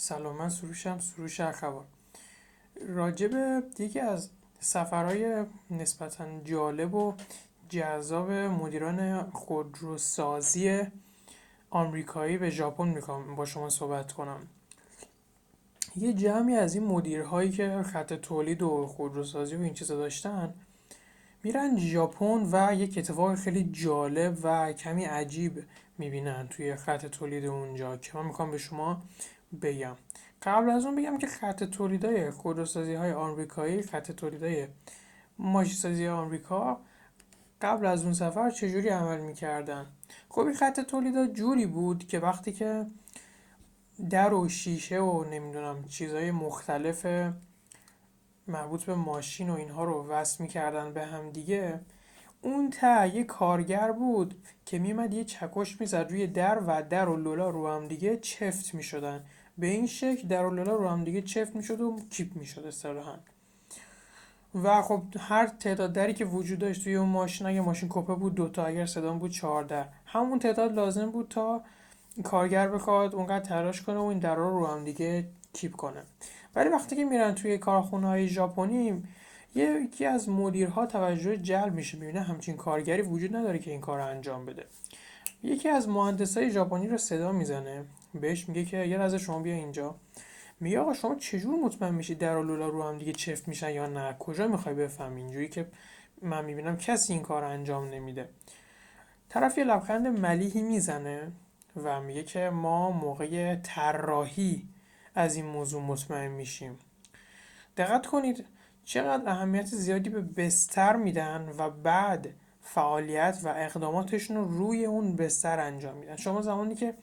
سلام من سروشم سروش اخبار راجب یکی از سفرهای نسبتا جالب و جذاب مدیران خودروسازی آمریکایی به ژاپن می‌خوام با شما صحبت کنم. یه جمعی از این مدیرهایی که خط تولید و خودروسازی و این چیزا داشتن میرن ژاپن و یک اتفاق خیلی جالب و کمی عجیب می‌بینن توی خط تولید اونجا که من می‌خوام به شما بگم. قبل از اون بگم که خط تولیدای خودروسازی های آمریکایی خط تولیدای ماشین سازی آمریکا قبل از اون سفر چجوری عمل می‌کردن؟ خب این خط تولیدا جوری بود که وقتی که در و شیشه و نمی‌دونم چیزهای مختلف مربوط به ماشین و اینها رو وصل می‌کردن به هم دیگه اون ته یه کارگر بود که میمد یه چکش می‌زد روی در و در و لولا رو هم دیگه چفت می‌شدن. به این شکل در رو هم دیگه چفت می‌شد و کیپ می‌شد اصطلاحا و خب هر تعداد دری که وجود داشت توی اون ماشین اگه ماشین کپه بود دوتا اگر صدام بود چهار در. همون تعداد لازم بود تا کارگر بخواد اونقدر تلاش کنه و این درا رو هم دیگه کیپ کنه. ولی وقتی که میرن توی کارخونه های ژاپنی یکی از مدیرها توجه جلب میشه. می‌بینه همچین کارگری وجود نداره که این کار رو انجام بده. یکی از های ژاپنی رو صدا می‌زنه. بهش میگه که یه لحظه شما بیا اینجا. میگه آقا شما چجور مطمئن میشی در و لولا رو هم دیگه چفت میشن یا نه؟ کجا می‌خوای بفهمی؟ اینجوری که من می‌بینم کسی این کار انجام نمیده. طرف یه لبخند ملیحی می‌زنه و میگه که ما موقع طراحی از این موضوع مطمئن میشیم. دقت کنید چقدر اهمیت زیادی به بستر میدن و بعد فعالیت و اقداماتشون رو روی اون بستر انجام میدن. شما زمانی که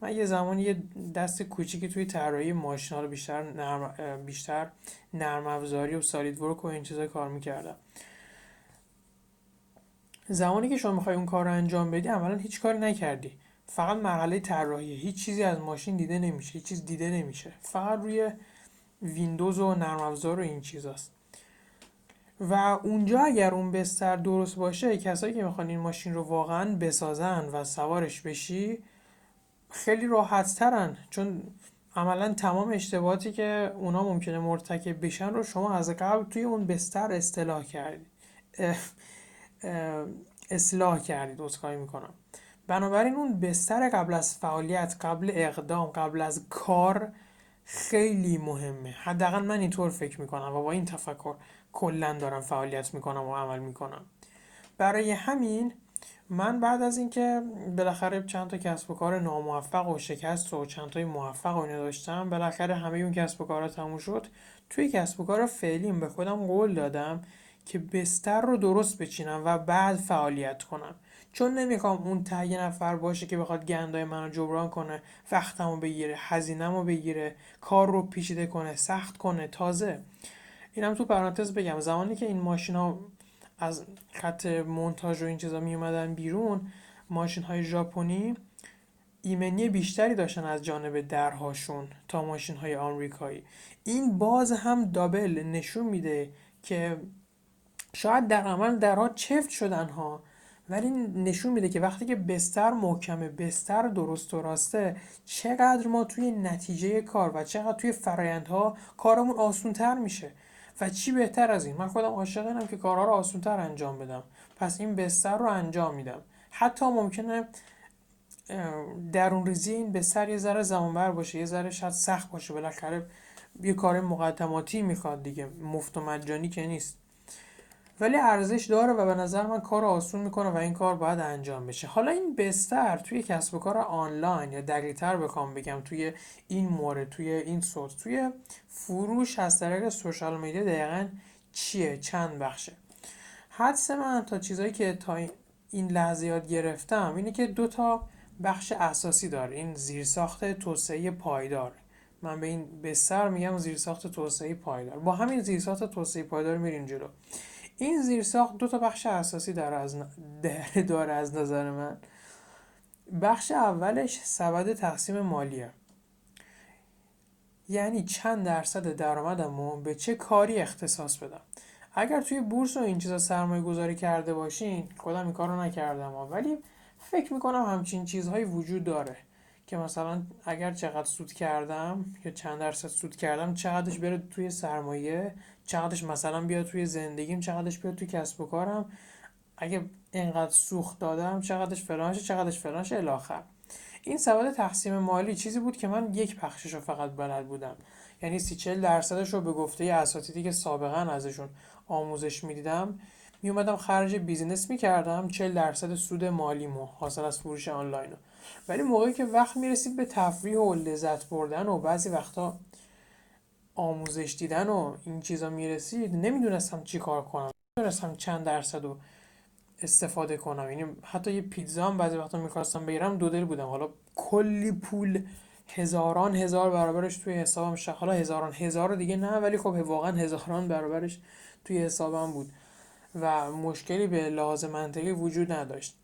من یه زمانی یه دست کوچیکی توی طراحی ماشینا رو بیشتر نرم بیشتر نرم افزاری و سالید ورک و این چیزا کار می‌کردم. زمانی که شما می‌خوای اون کار رو انجام بدی عملا هیچ کاری نکردی. فقط مرحله طراحی. هیچ چیزی از ماشین دیده نمیشه. هیچ چیز دیده نمیشه. فقط روی ویندوز و نرم افزار و این چیزاست. و اونجا اگر اون بستر درست باشه کسایی که می‌خوان این ماشین رو واقعا بسازن و سوارش بشی خیلی راحت ترن چون عملا تمام اشتباهاتی که اونا ممکنه مرتکب بشن رو شما از قبل توی اون بستر اصلاح کردید اصلاح کردید عذرخواهی می‌کنم. بنابراین اون بستر قبل از فعالیت قبل اقدام قبل از کار خیلی مهمه. حداقل من اینطور فکر می‌کنم و با این تفکر کلا دارم فعالیت می‌کنم و عمل می‌کنم. برای همین من بعد از اینکه بالاخره چند تا کسب و کار ناموفق و شکست و چند تای موفق و داشتم بالاخره همه اون کسب و کارا تموم شد. توی کسب و کار فعلیم به خودم قول دادم که بستر رو درست بچینم و بعد فعالیت کنم. چون نمی‌خوام اون ته نفر باشه که بخواد گندای منو جبران کنه وقتمو بگیره هزینهمو بگیره کار رو پیچیده کنه سخت کنه تازه. اینم تو پرانتز بگم زمانی که این ماشینا از خط مونتاژ و این چیزا می اومدن بیرون ماشین های ژاپنی ایمنی بیشتری داشتن از جانب درهاشون تا ماشین های آمریکایی. این باز هم دابل نشون میده که شاید در عمل درها چفت شدن ها ولی نشون میده که وقتی که بستر محکمه بستر درست و راسته چقدر ما توی نتیجه کار و چقدر توی فرایندها کارمون آسون تر میشه. و چی بهتر از این؟ من خودم عاشق اینم که کارها رو آسون تر انجام بدم. پس این بستر رو انجام میدم. حتی ممکنه درون ریزی این بستر یه ذره زمانبر باشه یه ذره شاید سخت باشه. بالاخره یه کار مقدماتی می‌خواد دیگه. مفت و مجانی که نیست. ولی ارزش داره و به نظر من کار آسون می‌کنه و این کار باید انجام بشه. حالا این بستر توی کسب و کار آنلاین یا دقیقتر بخوام بگم توی این مورد توی این صوت توی فروش از طریق سوشال میدیا دقیقا چیه؟ چند بخشه؟ حدس من تا چیزایی که تا این لحظه یاد گرفتم اینه که دو تا بخش اساسی داره. این زیرساخت توسعه پایدار. من به این بستر میگم زیرساخت توسعه پایدار. با همین زیرساخت توسعه پایدار میریم جلو. این زیرساخت دو تا بخش اساسی داره از, داره از نظر من. بخش اولش سبد تقسیم مالیه. یعنی چند درصد درآمدمو به چه کاری اختصاص بدم؟ اگر توی بورس و این چیزا سرمایه گذاری کرده باشین خودم این کارو نکردم ولی فکر می‌کنم همچین چیزهایی وجود داره. که مثلا اگر چقدر سود کردم یا چند درصد سود کردم چقدرش بره توی سرمایه چقدرش مثلا بیاد توی زندگیم چقدرش بیاد توی کسب و کارم. اگه اینقدر سوخت دادم چقدرش فلانشه چقدرش فلانشه الاخر این سواد تقسیم مالی چیزی بود که من یک بخشش رو فقط بلد بودم. یعنی سی چل درصدش رو به گفته اساتیدی که سابقا ازشون آموزش می‌دیدم می اومدم خرج بیزینس می‌کردم. 40 درصد سود مالیمو حاصل از فروش آنلاین ولی موقعی که وقت می‌رسید به تفریح و لذت بردن و بعضی وقتا آموزش دیدن و این چیزا می‌رسید نمی‌دونستم چی کار کنم. نمی‌دونستم چند درصد رو استفاده کنم. یعنی حتی یه پیتزا هم بعضی وقتا می‌خواستم بگیرم دو دل بودم. حالا کلی پول هزاران هزار برابرش توی حسابم شد. حالا هزاران هزار دیگه نه ولی خب واقعا هزاران برابرش توی حسابم بود و مشکلی به لحاظ منطقی وجود نداشت.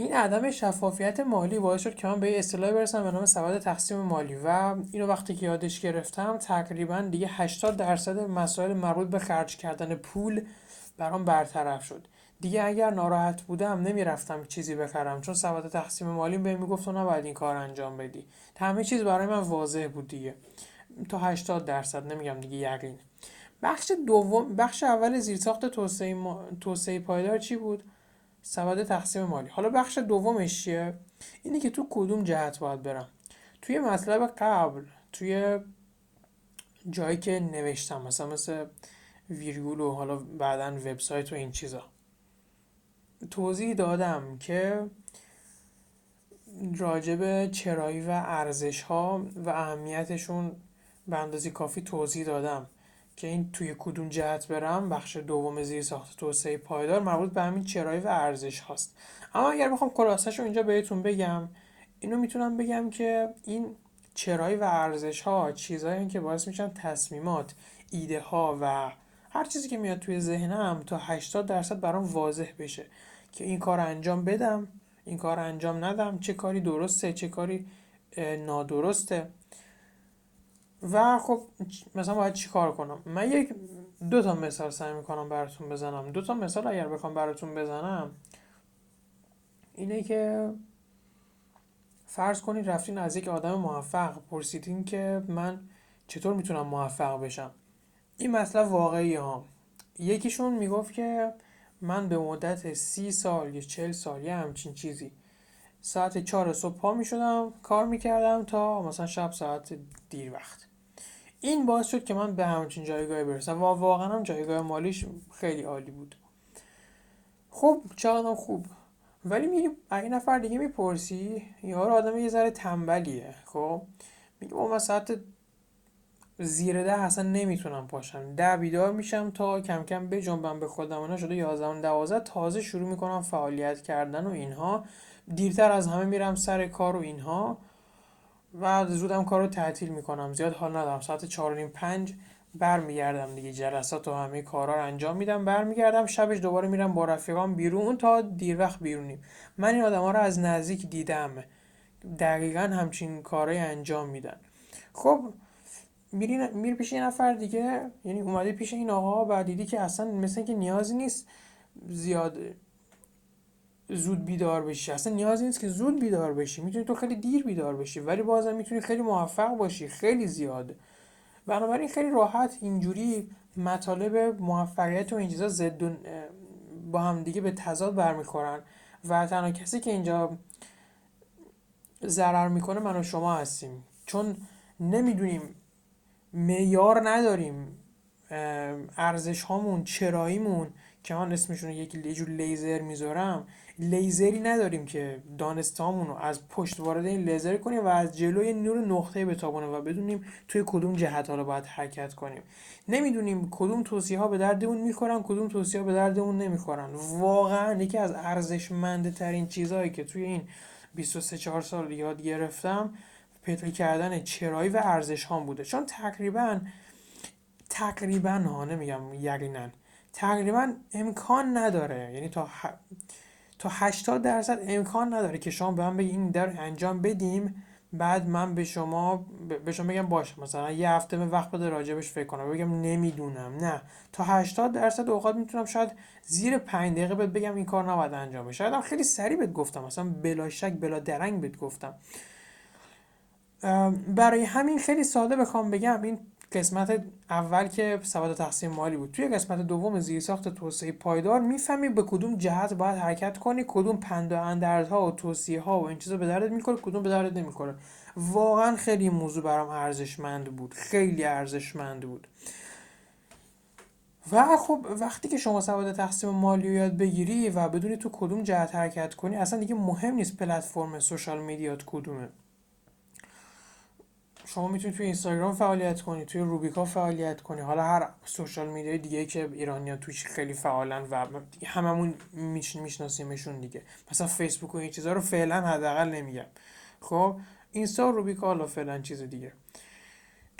این عدم شفافیت مالی باعث شد که من به اصطلاحی برسم به نام سواد تقسیم مالی و اینو وقتی که یادش گرفتم تقریبا دیگه 80 درصد مسائل مربوط به خرج کردن پول برام برطرف شد. دیگه اگر ناراحت بودم نمی‌رفتم چیزی بخرم چون سواد تقسیم مالی به می‌گفت تو نباید این کار انجام بدی. همه چیز برای من واضح بود دیگه. تا 80 درصد نمیگم دیگه یقین. بخش دوم بخش اول زیرساخت توسعه ما... توسعه پایدار چی بود؟ سواد تقسیم مالی. حالا بخش دومش چیه؟ اینه که تو کدوم جهت باید برم؟ توی مطلب قبل توی جایی که نوشتم مثلا مثل ویرگول و حالا بعدا وبسایت و این چیزا. توضیح دادم که راجب چرایی و ارزش ها و اهمیتشون به اندازه کافی توضیح دادم. که این توی کدوم جهت برم بخش دوم زیر ساخت توسعه پایدار مربوط به همین چرایی و ارزش هاست. اما اگر بخوام خلاصش رو اینجا بهتون بگم اینو می‌تونم بگم که این چرایی و ارزش ها چیزهایی که باعث میشن تصمیمات ایده ها و هر چیزی که میاد توی ذهنم تا 80 درصد برام واضح بشه که این کار انجام بدم این کار انجام ندم چه کاری درسته چه کاری نادرسته. و خب مثلا باید چی کار کنم؟ من یک دو تا مثال سعی می‌کنم براتون بزنم. دو تا مثال اگر بخوام براتون بزنم اینه که فرض کنید رفتین از یک آدم موفق پرسیدین که من چطور می‌تونم موفق بشم؟ این مطلب واقعی ها. یکیشون می‌گفت که من به مدت سی سال یا چل سال یه همچین چیزی ساعت چهار صبح پا می شدم کار می کردم تا مثلا شب ساعت دیر وقت. این باعث شد که من به همچین جایگاهی برسم و واقعا هم جایگاه مالیش خیلی عالی بود. خب چقدر خوب. ولی میری اگه نفر دیگه می‌پرسی یارو آدم یه ذره تنبلیه خب؟ میگه من ساعت زیر ده اصلا نمی‌تونم پاشم. ده بیدار میشم تا کم کم بجنبم به خودم. اینا شده یازده دوازده تازه شروع می‌کنم فعالیت کردن و اینها. دیرتر از همه میرم سر کار و اینها. و زودم کار رو تعطیل می‌کنم. زیاد حال ندارم. ساعت چهار نیم پنج برمیگردم دیگه. جلسات و همه کارا رو انجام میدم. برمیگردم شبش دوباره میرم با رفیقام بیرون تا دیر وقت بیرونیم. من این آدم ها رو از نزدیک دیدم. دقیقا همچین کارهای انجام میدن. خب میری, میری پیش یه نفر دیگه. یعنی اومده پیش این آقا و دیدی که اصلا مثل که نیازی نیست زیاد زود بیدار بشی. اصلا نیازی نیست که زود بیدار بشی. می‌تونی تو خیلی دیر بیدار بشی ولی بازم می‌تونی خیلی موفق باشی. خیلی زیاد بنابراین خیلی راحت اینجوری مطالب موفقیت و این چیزا ضد با هم دیگه به تضاد برمیخورن. و تنها کسی که اینجا ضرر می‌کنه من و شما هستیم. چون نمی‌دونیم معیار نداریم ارزش هامون چراییمون که من اسمشون یکی جور لیزر می‌ذارم. لیزری نداریم که دانستامون رو از پشت وارد این لیزر کنیم و از جلوی نور نقطه بتابونه و بدونیم توی کدوم جهت ها رو باید حرکت کنیم. نمی‌دونیم کدوم توصیه ها به دردمون می‌خورن کدوم توصیه ها به دردمون نمی‌خورن. واقعا یکی از ارزشمند ترین چیزهایی که توی این 23 4 سال یاد گرفتم پیدا کردن چرایی و ارزش هام بوده. چون تقریبا تقریبا ها نمیگم یقینا تقریبا امکان نداره. یعنی تا تا 80 درصد امکان نداره که شما به من بگید این در انجام بدیم بعد من به شما به شما بگم باشه. مثلا یه هفته به وقت بده راجبش فکر کنم. بگم نمی‌دونم. نه. تا 80 درصد اوقات می‌تونم شاید زیر 5 دقیقه بهت بگم این کار نباید انجام بشه. شاید خیلی سریع بهت گفتم. مثلا بلا شک بلا درنگ بهت گفتم. برای همین خیلی ساده بخوام بگم. این قسمت اول که سواد تقسیم مالی بود. توی قسمت دوم زیرساخت توسعه پایدار می‌فهمی به کدوم جهت باید حرکت کنی کدوم پند و اندرزها و توصیه ها و این چیزا به دردت می‌کنه کدوم به دردت نمی‌کنه واقعا خیلی موضوع برام ارزشمند بود. خیلی ارزشمند بود. و خب وقتی که شما سواد تقسیم مالی رو یاد بگیری و بدونی تو کدوم جهت حرکت کنی اصلا دیگه مهم نیست پلتفرم سوشال میدیات کدومه. شما می‌تونید توی اینستاگرام فعالیت کنی توی روبیکا فعالیت کنی. حالا هر سوشال میدیای دیگه که ایرانیا توش خیلی فعالن و هممون میشناسیمشون دیگه. مثلا فیسبوک و این چیزا رو فعلا حداقل نمیگم. خب اینستا و روبیکا حالا فعلا چیز دیگه.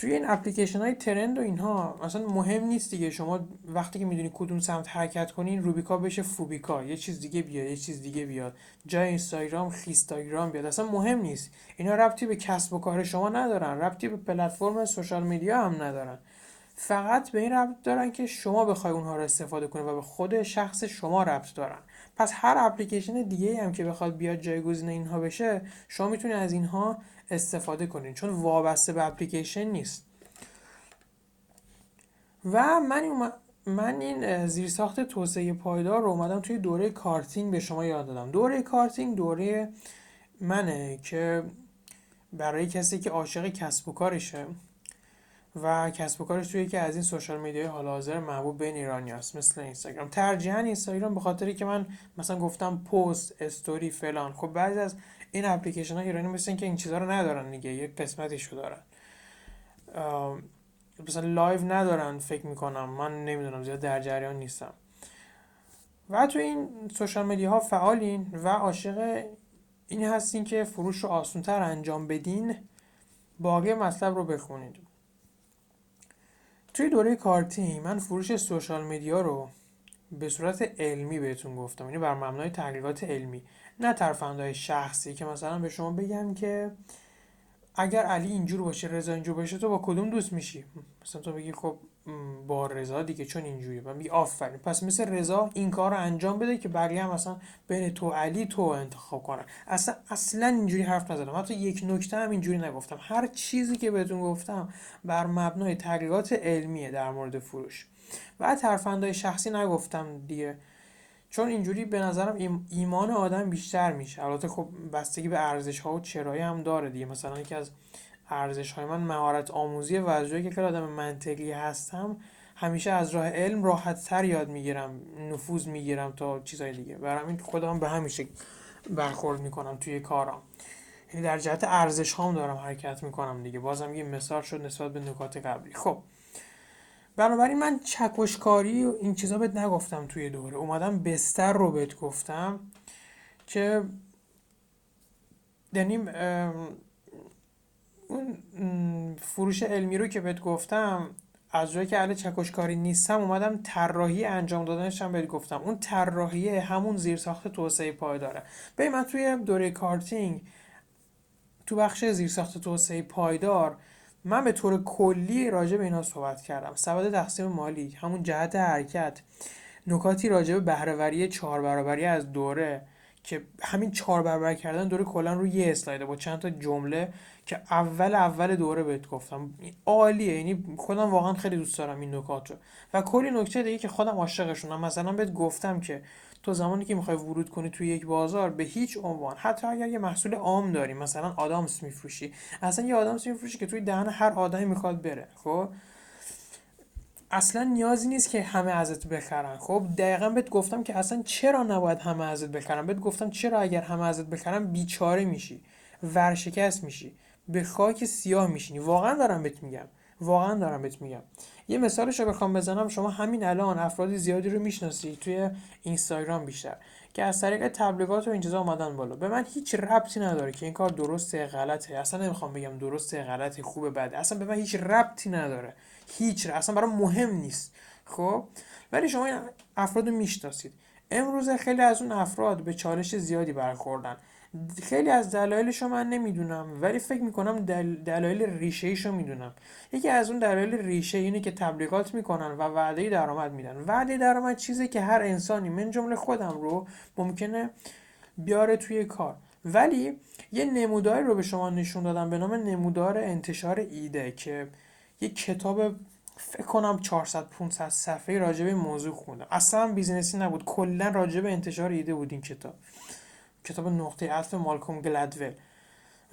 توی این اپلیکیشن های ترند و اینها اصلا مهم نیست دیگه. شما وقتی که می‌دونی کدوم سمت حرکت کنین روبیکا بشه فوبیکا. یه چیز دیگه بیاد یه چیز دیگه بیاد. جای اینستاگرام خیستاگرام بیاد. اصلا مهم نیست. اینا ربطی به کسب و کار شما ندارن. ربطی به پلتفرم سوشال میدیا هم ندارن. فقط به این ربط دارن که شما بخوای اونها رو استفاده کنی و به خود شخص شما ربط دارن. پس هر اپلیکیشن دیگه هم که بخواد بیاد جایگزین اینها بشه شما می‌تونید از اینها استفاده کنین چون وابسته به اپلیکیشن نیست. و من من این زیرساخت توسعه پایدار رو اومدم توی دوره کارتینگ به شما یاد دادم. دوره کارتینگ دوره منه که برای کسی که عاشق کسب و کارشه و کسب و کارش توی یکی از این social media ی حال حاضر محبوب بین ایرانی هست مثل اینستاگرام. ترجیحاً اینستاگرام به خاطری که من مثلا گفتم post story فلان. خب بعضی از این اپلیکیشن ها ایرانی مثل که این چیزها رو ندارن دیگه یک قسمتیشو دارن. مثلا live ندارن فکر می‌کنم من نمی‌دونم زیاد در جریان نیستم. و تو این social media ها فعالین و عاشق این هستین که فروش رو آسونتر انجام بدین باقی مطلب رو بخونید. توی دوره کارتینگ من فروش social media رو به صورت علمی بهتون گفتم یعنی بر مبنای تحقیقات علمی. نه ترفندهای شخصی که مثلا به شما بگم که اگر علی اینجور باشه رضا اینجور باشه تو با کدوم دوست میشی؟ مثلا تو بگی خب با رضا دیگه چون اینجوریه. من میگی آفرین. پس مثل رضا این کار رو انجام بده که بقیه هم مثلا بین تو علی تو انتخاب کنن. اصلا اصلا اینجوری حرف نزدم حتی یک نکته هم اینجوری نگفتم. هر چیزی که بهتون گفتم بر مبنای تحقیقات علمیه در مورد فروش. و ترفندهای شخصی نگفتم دیگه. چون اینجوری به نظرم ایمان آدم بیشتر میشه. البته خب بستگی به ارزش ها و چرایی هم داره دیگه. مثلا یکی از ارزش های من مهارت آموزی و از جایی که آدم منطقی هستم همیشه از راه علم راحت تر یاد می‌گیرم نفوذ می‌گیرم تا چیزهای دیگه. برای همین خودم به همیشه برخورد می‌کنم توی کارم یعنی در جهت ارزش هام دارم حرکت می‌کنم دیگه. بازم یه مثال شد نسبت به نکات قبلی. خب بنابراین من چکشکاری و این چیزا بهت نگفتم توی دوره. اومدم بستر رو بهت گفتم که یعنی اون فروش علمی رو که بهت گفتم از جایی که اهل چکشکاری نیستم اومدم طراحی انجام دادنش هم بهت گفتم. اون طراحی همون زیرساخت توسعه پایداره ببین من توی دوره کارتینگ تو بخش زیرساخت توسعه پایدار من به طور کلی راجع به اینا صحبت کردم. سبد تقسیم مالی همون جهت حرکت. نکاتی راجع به بهرهوری چهار برابری از دوره که همین چهار برابر کردن دوره کلا رو یه اسلایده با چند تا جمله که اول اول دوره بهت گفتم. عالیه یعنی خودم واقعا خیلی دوست دارم این نکات رو. و کلی نکته دیگه که خودم عاشقشونم. مثلا بهت گفتم که تو زمانی که می‌خوای ورود کنی توی یک بازار به هیچ عنوان. حتی اگر یه محصول عام داری مثلا آدامس میفروشی. اصلا یه آدامس میفروشی که توی دهن هر آدمی می‌خواد بره خب؟ اصلا نیازی نیست که همه ازت بخرن. خب دقیقا بهت گفتم که اصلا چرا نباید همه ازت بخرن؟ بهت گفتم چرا اگر همه ازت بخرن بیچاره میشی. ورشکست میشی. به خاک سیاه میشینی. واقعا دارم بهت میگم. واقعا دارم بهت میگم. یه مثالش رو بخوام بزنم شما همین الان افراد زیادی رو می‌شناسی توی اینستاگرام بیشتر که از طریق تبلیغات و این چیزا اومدن بالا. به من هیچ ربطی نداره که این کار درسته غلطه. اصلا نمی‌خوام بگم درسته غلطه خوبه بده. اصلا به من هیچ ربطی نداره. هیچ اصلا برای مهم نیست. خب؟ ولی شما این افراد رو می‌شناسید. امروز خیلی از اون افراد به چالش زیادی برخوردن. خیلی از دلایلش رو من نمی‌دونم ولی فکر می‌کنم دل... دلایل ریشه رو می‌دونم. یکی از اون دلایل ریشه اینه که تبلیغات می‌کنن و وعده درآمد میدن. وعده درآمد چیزی که هر انسانی من جمله خودم رو ممکنه بیاره توی کار. ولی یه نموداری رو به شما نشون دادم به نام نمودار انتشار ایده که یه کتاب فکر کنم 400 500 صفحه راجع به موضوع خوندم. اصلا بیزینسی نبود. کلا راجع به انتشار ایده بود این کتاب. کتاب نقطه عطف مالکوم گلدول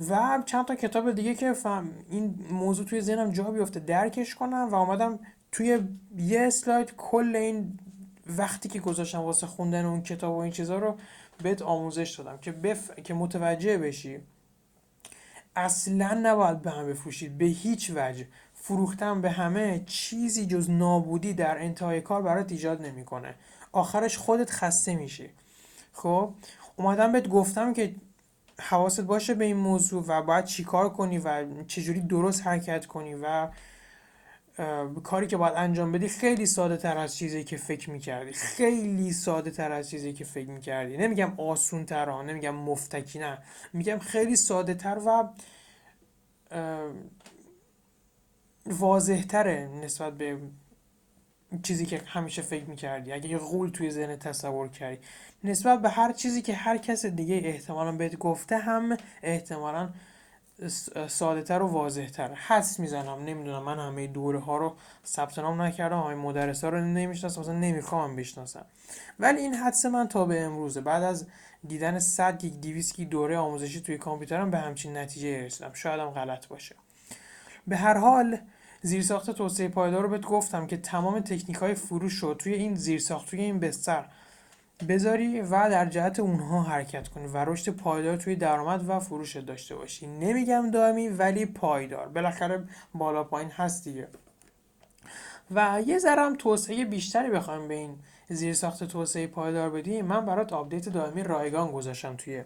و چند تا کتاب دیگه که فهم این موضوع توی ذهنم جا بیفته درکش کنم و آمدم توی یه اسلاید کل این وقتی که گذاشتم واسه خوندن اون کتاب و این چیزها رو بهت آموزش دادم که بف... که متوجه بشی. اصلا نباید به هم بفروشید به هیچ وجه. فروختن به همه چیزی جز نابودی در انتهای کار برات ایجاد نمی‌کنه. آخرش خودت خسته میشی. خب؟ اومدم بهت گفتم که حواست باشه به این موضوع و باید چیکار کنی و چجوری درست حرکت کنی و کاری که باید انجام بدی خیلی ساده تر از چیزی که فکر می‌کردی. خیلی ساده تر از چیزی که فکر می‌کردی. نمیگم آسون تر ها نمیگم مفتکی نه. میگم خیلی ساده تر و واضح تره نسبت به چیزی که همیشه فکر می‌کردی اگه یه غول توی ذهن تصور کردی. نسبت به هر چیزی که هر کس دیگه احتمالا بهت گفته هم احتمالا ساده تر و واضح تر حس می‌زنم نمی‌دونم من همه دوره ها رو ثبت نام نکردم همه مدرس ها رو نمی‌شناسم مثلا نمی‌خوام بشناسم. ولی این حدس من تا به امروزه. بعد از دیدن 100 گیگ 200 گیگ دوره آموزشی توی کامپیوترم به همچین نتیجه رسیدم. شاید هم غلط باشه. به هر حال زیرساخت توسعه پایدار رو بهت گفتم که تمام تکنیک های فروش رو توی این زیرساخت توی این بستر بذاری و در جهت اونها حرکت کنی و رشد پایدار توی درآمد و فروش داشته باشی. نمیگم دائمی ولی پایدار. بالاخره بالا پایین هست دیگه. و یه ذره توسعه بیشتری بخوایم به این زیرساخت توسعه پایدار بدیم. من برات update دائمی رایگان گذاشتم توی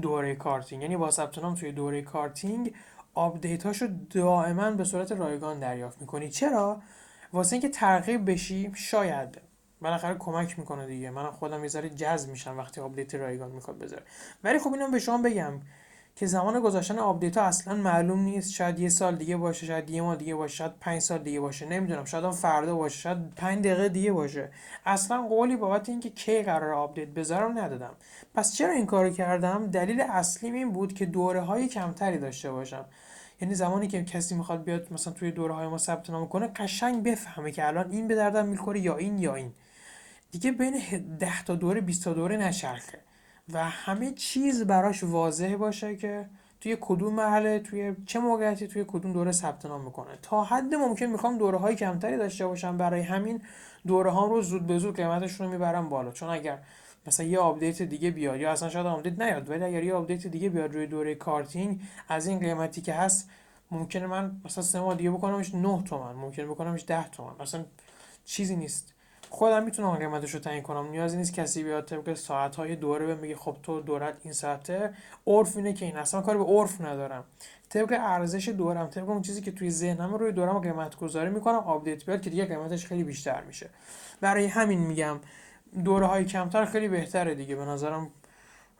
دوره کارتینگ. یعنی با ثبت نام توی دوره کارتینگ update هاشو دائما به صورت رایگان دریافت می‌کنی. چرا؟ واسه اینکه ترغیب بشی شاید بالاخره کمک می‌کنه دیگه. من خودم یه ذره جذب میشم وقتی update رایگان می‌خواد بذاره. ولی خب اینم به شما بگم که زمان گذاشتن update ها اصلا معلوم نیست. شاید یه سال دیگه باشه شاید یه ماه دیگه باشه شاید پنج سال دیگه باشه. نمی‌دونم. شاید فردا باشه شاید پنج دقیقه دیگه باشه. اصلا قولی بابت اینکه کی قرار آپدیت بذارم ندادم. پس چرا این کارو کردم؟ دلیل اصلی این بود که دوره های کمتری داشته باشم. یعنی زمانی که کسی می‌خواد بیاد مثلا توی دوره های ما ثبت نام کنه قشنگ بفهمه که الان این به دردم می‌خوره یا این یا این. دیگه بین 10 تا دوره 20 تا دوره نچرخه و همه چیز براش واضح باشه که توی کدوم مرحله توی چه موقعیتی توی کدوم دوره ثبت نام می‌کنه. تا حد ممکن می‌خوام دوره های کمتری داشته باشم برای همین دوره ها رو زود به زود قیمتشون رو می‌برم بالا. چون اگر مثلا یه آپدیت دیگه بیاد یا اصلا شاید آپدیت نیاد ولی اگر یه آپدیت دیگه بیاد روی دوره کارتینگ از این قیمتی که هست ممکنه من مثلا سه ماه دیگه بکنمش 9 تومن ممکنه بکنمش 10 تومن. مثلا چیزی نیست. خودم می‌تونم قیمتش رو تعیین کنم. نیازی نیست کسی بیاد طبق ساعت های دوره به میگه خب تو دورت این ساعته. عرف اینه که این اصلا کار به عرف ندارم. طبق ارزش دورم طبق اون چیزی که توی ذهنم روی دورم قیمت گذاری می‌کنم آپدیت بیاد که دیگه قیمتش خیلی بیشتر میشه. برای همین میگم دوره های کمتر خیلی بهتره دیگه. به نظرم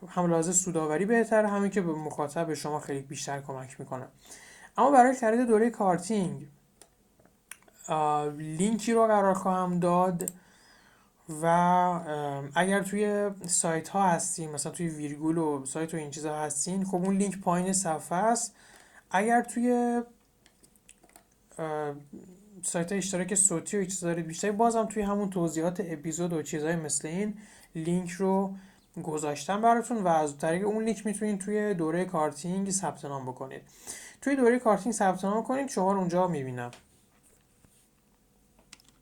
هم لازم سوداوری بهتره همین که به مخاطب شما خیلی بیشتر کمک می‌کنه. اما برای خرید دوره کارتینگ لینکی رو قرار خواهم داد و اگر توی سایت ها هستین مثلا توی ویرگول و سایت و این چیزا هستین خب اون لینک پایین صفحه است. اگر توی سایت اشتراک صوتی و دارید بیشتری. بازم توی همون توضیحات اپیزود و چیزهای مثل این لینک رو گذاشتم براتون و از طریق اون لینک می‌تونید توی دوره کارتینگ ثبت نام بکنید. توی دوره کارتینگ ثبت نام کنید شما اونجا می‌بینم.